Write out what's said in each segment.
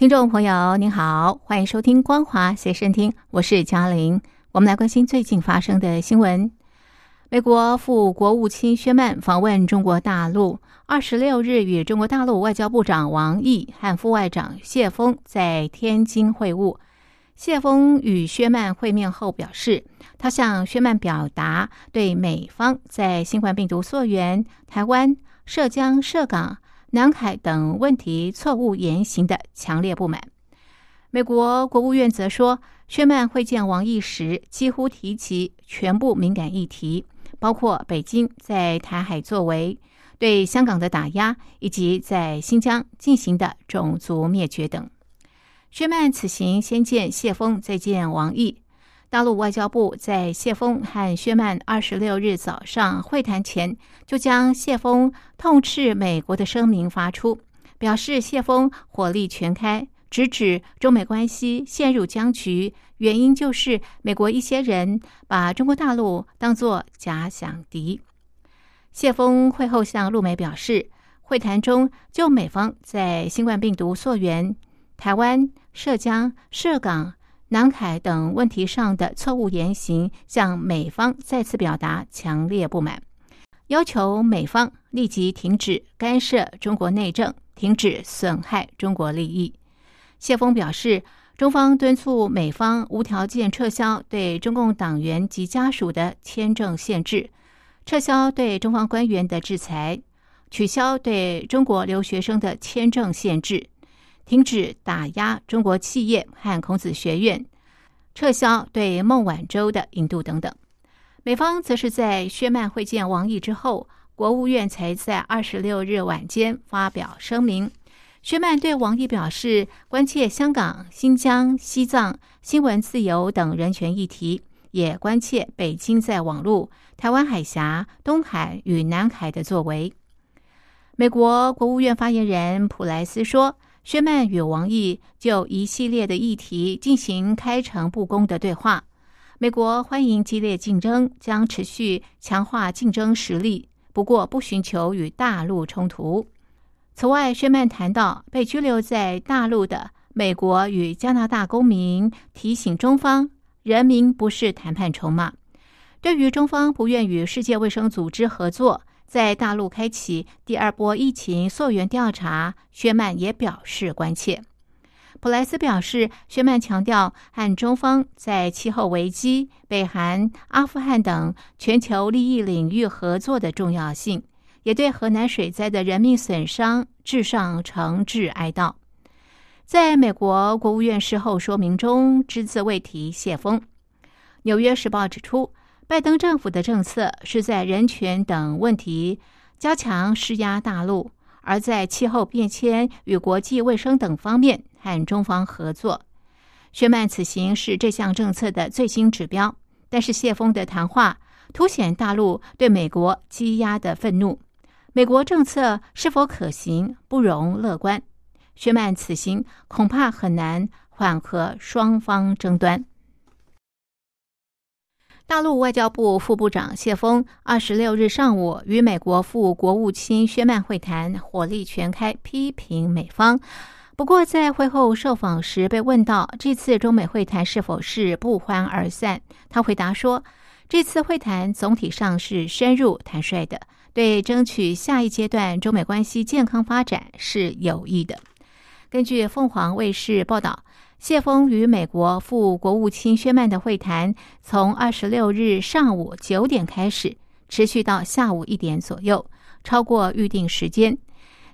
听众朋友，您好，欢迎收听《光华随身听》，我是嘉玲。我们来关心最近发生的新闻。美国副国务卿薛曼访问中国大陆，二十六日与中国大陆外交部长王毅和副外长谢峰在天津会晤。谢峰与薛曼会面后表示，他向薛曼表达对美方在新冠病毒溯源、台湾、涉江、涉港、南海等问题错误言行的强烈不满。美国国务院则说，薛曼会见王毅时几乎提及全部敏感议题。包括北京在台海作为、对香港的打压，以及在新疆进行的种族灭绝等。薛曼此行先见谢峰，再见王毅。大陆外交部在谢峰和薛曼二十六日早上会谈前，就将谢峰痛斥美国的声明发出，表示谢峰火力全开。直指中美关系陷入僵局，原因就是美国一些人把中国大陆当作假想敌。谢峰会后向陆媒表示，会谈中就美方在新冠病毒溯源、台湾、涉江、涉港、南海等问题上的错误言行，向美方再次表达强烈不满，要求美方立即停止干涉中国内政，停止损害中国利益。谢峰表示，中方敦促美方无条件撤销对中共党员及家属的签证限制，撤销对中方官员的制裁，取消对中国留学生的签证限制，停止打压中国企业和孔子学院，撤销对孟晚舟的引渡等等。美方则是在薛曼会见王毅之后，国务院才在二十六日晚间发表声明。薛曼对王毅表示，关切香港、新疆、西藏新闻自由等人权议题，也关切北京在网络、台湾海峡、东海与南海的作为。美国国务院发言人普莱斯说，薛曼与王毅就一系列的议题进行开诚布公的对话。美国欢迎激烈竞争，将持续强化竞争实力，不过不寻求与大陆冲突。此外，薛曼谈到被拘留在大陆的美国与加拿大公民，提醒中方人民不是谈判筹码。对于中方不愿与世界卫生组织合作，在大陆开启第二波疫情溯源调查，薛曼也表示关切。普莱斯表示，薛曼强调和中方在气候危机、北韩、阿富汗等全球利益领域合作的重要性。也对河南水灾的人命损伤致上诚挚哀悼。在美国国务院事后说明中，只字未提谢峰。《纽约时报》指出，拜登政府的政策是在人权等问题加强施压大陆，而在气候变迁与国际卫生等方面和中方合作。薛曼此行是这项政策的最新指标，但是谢峰的谈话凸显大陆对美国积压的愤怒。美国政策是否可行，不容乐观。薛曼此行恐怕很难缓和双方争端。大陆外交部副部长谢峰二十六日上午与美国副国务卿薛曼会谈，火力全开，批评美方。不过在会后受访时被问到这次中美会谈是否是不欢而散，他回答说：“这次会谈总体上是深入坦率的。”对争取下一阶段中美关系健康发展是有益的。根据凤凰卫视报道，谢峰与美国副国务卿薛曼的会谈从二十六日上午九点开始，持续到下午一点左右，超过预定时间。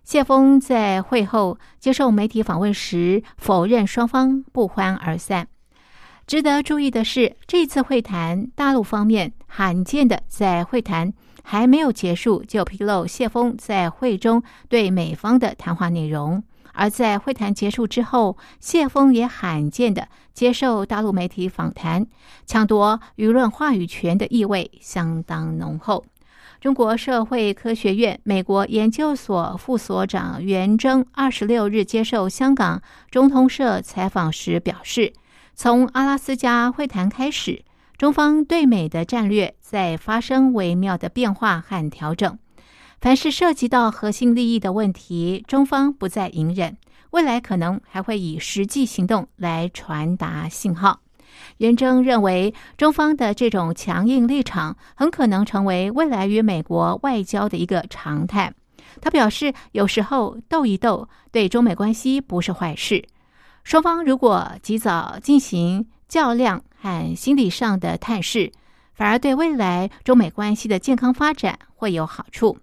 谢峰在会后接受媒体访问时否认双方不欢而散。值得注意的是，这次会谈大陆方面罕见的在会谈。还没有结束，就披露谢峰在会中对美方的谈话内容，而在会谈结束之后，谢峰也罕见的接受大陆媒体访谈，抢夺舆论话语权的意味相当浓厚。中国社会科学院美国研究所副所长袁征二十六日接受香港中通社采访时表示，从阿拉斯加会谈开始，中方对美的战略在发生微妙的变化和调整。凡是涉及到核心利益的问题，中方不再隐忍，未来可能还会以实际行动来传达信号。袁征认为，中方的这种强硬立场很可能成为未来与美国外交的一个常态。他表示，有时候斗一斗对中美关系不是坏事。双方如果及早进行较量和心理上的探视，反而对未来中美关系的健康发展会有好处。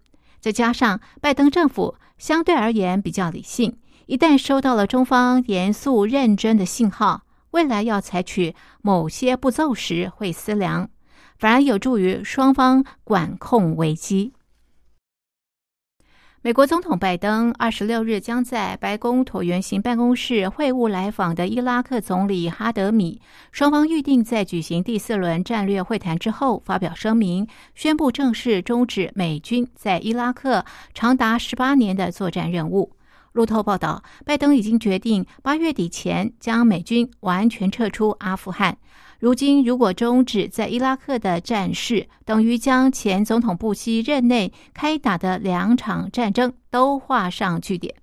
再加上拜登政府相对而言比较理性，一旦收到了中方严肃认真的信号，未来要采取某些步骤时会思量，反而有助于双方管控危机。美国总统拜登二十六日将在白宫椭圆形办公室会晤来访的伊拉克总理哈德米，双方预定在举行第四轮战略会谈之后发表声明，宣布正式终止美军在伊拉克长达十八年的作战任务。路透报道，拜登已经决定八月底前将美军完全撤出阿富汗。如今，如果终止在伊拉克的战事，等于将前总统布希任内开打的两场战争都画上句点。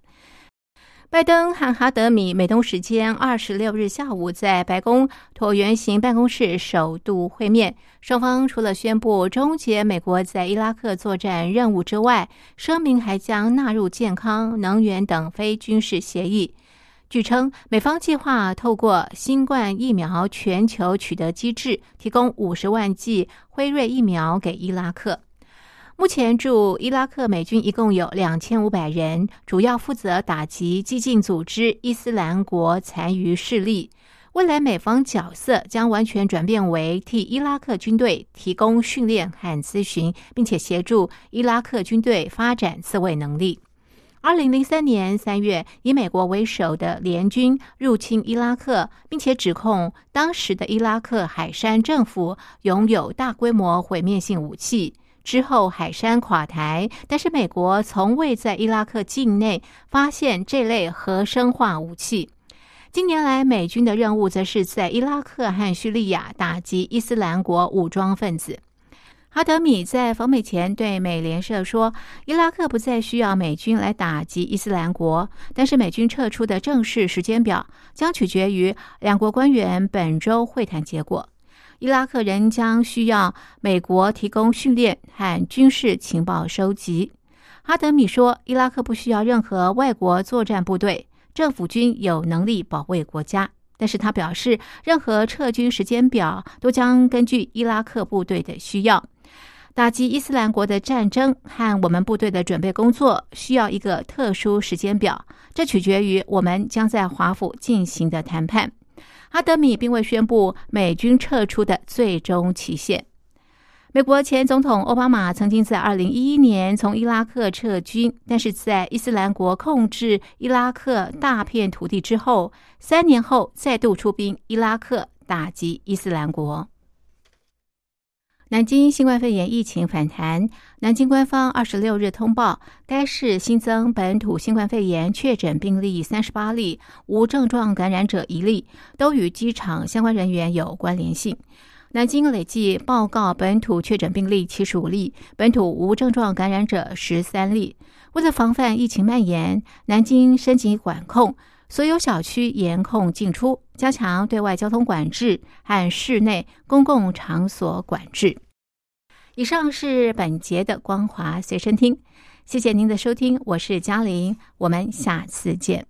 拜登和哈德米美东时间二十六日下午在白宫椭圆形办公室首度会面，双方除了宣布终结美国在伊拉克作战任务之外，声明还将纳入健康、能源等非军事协议。据称，美方计划透过新冠疫苗全球取得机制，提供五十万剂辉瑞疫苗给伊拉克。目前驻伊拉克美军一共有两千五百人，主要负责打击激进组织伊斯兰国残余势力。未来美方角色将完全转变为替伊拉克军队提供训练和咨询，并且协助伊拉克军队发展自卫能力。二零零三年三月，以美国为首的联军入侵伊拉克，并且指控当时的伊拉克海山政府拥有大规模毁灭性武器。之后，海山垮台，但是美国从未在伊拉克境内发现这类核生化武器。近年来，美军的任务则是在伊拉克和叙利亚打击伊斯兰国武装分子。哈德米在访美前对美联社说：“伊拉克不再需要美军来打击伊斯兰国，但是美军撤出的正式时间表将取决于两国官员本周会谈结果。伊拉克人将需要美国提供训练和军事情报收集。”哈德米说：“伊拉克不需要任何外国作战部队，政府军有能力保卫国家。”但是他表示，任何撤军时间表都将根据伊拉克部队的需要。打击伊斯兰国的战争和我们部队的准备工作需要一个特殊时间表，这取决于我们将在华府进行的谈判。阿德米并未宣布美军撤出的最终期限。美国前总统奥巴马曾经在二零一一年从伊拉克撤军，但是在伊斯兰国控制伊拉克大片土地之后，三年后再度出兵伊拉克打击伊斯兰国。南京新冠肺炎疫情反弹，南京官方二十六日通报，该市新增本土新冠肺炎确诊病例三十八例，无症状感染者一例，都与机场相关人员有关联性。南京累计报告本土确诊病例七十五例，本土无症状感染者十三例。为了防范疫情蔓延，南京升级管控，所有小区严控进出。加强对外交通管制和室内公共场所管制。以上是本节的光华随身听，谢谢您的收听，我是嘉玲，我们下次见。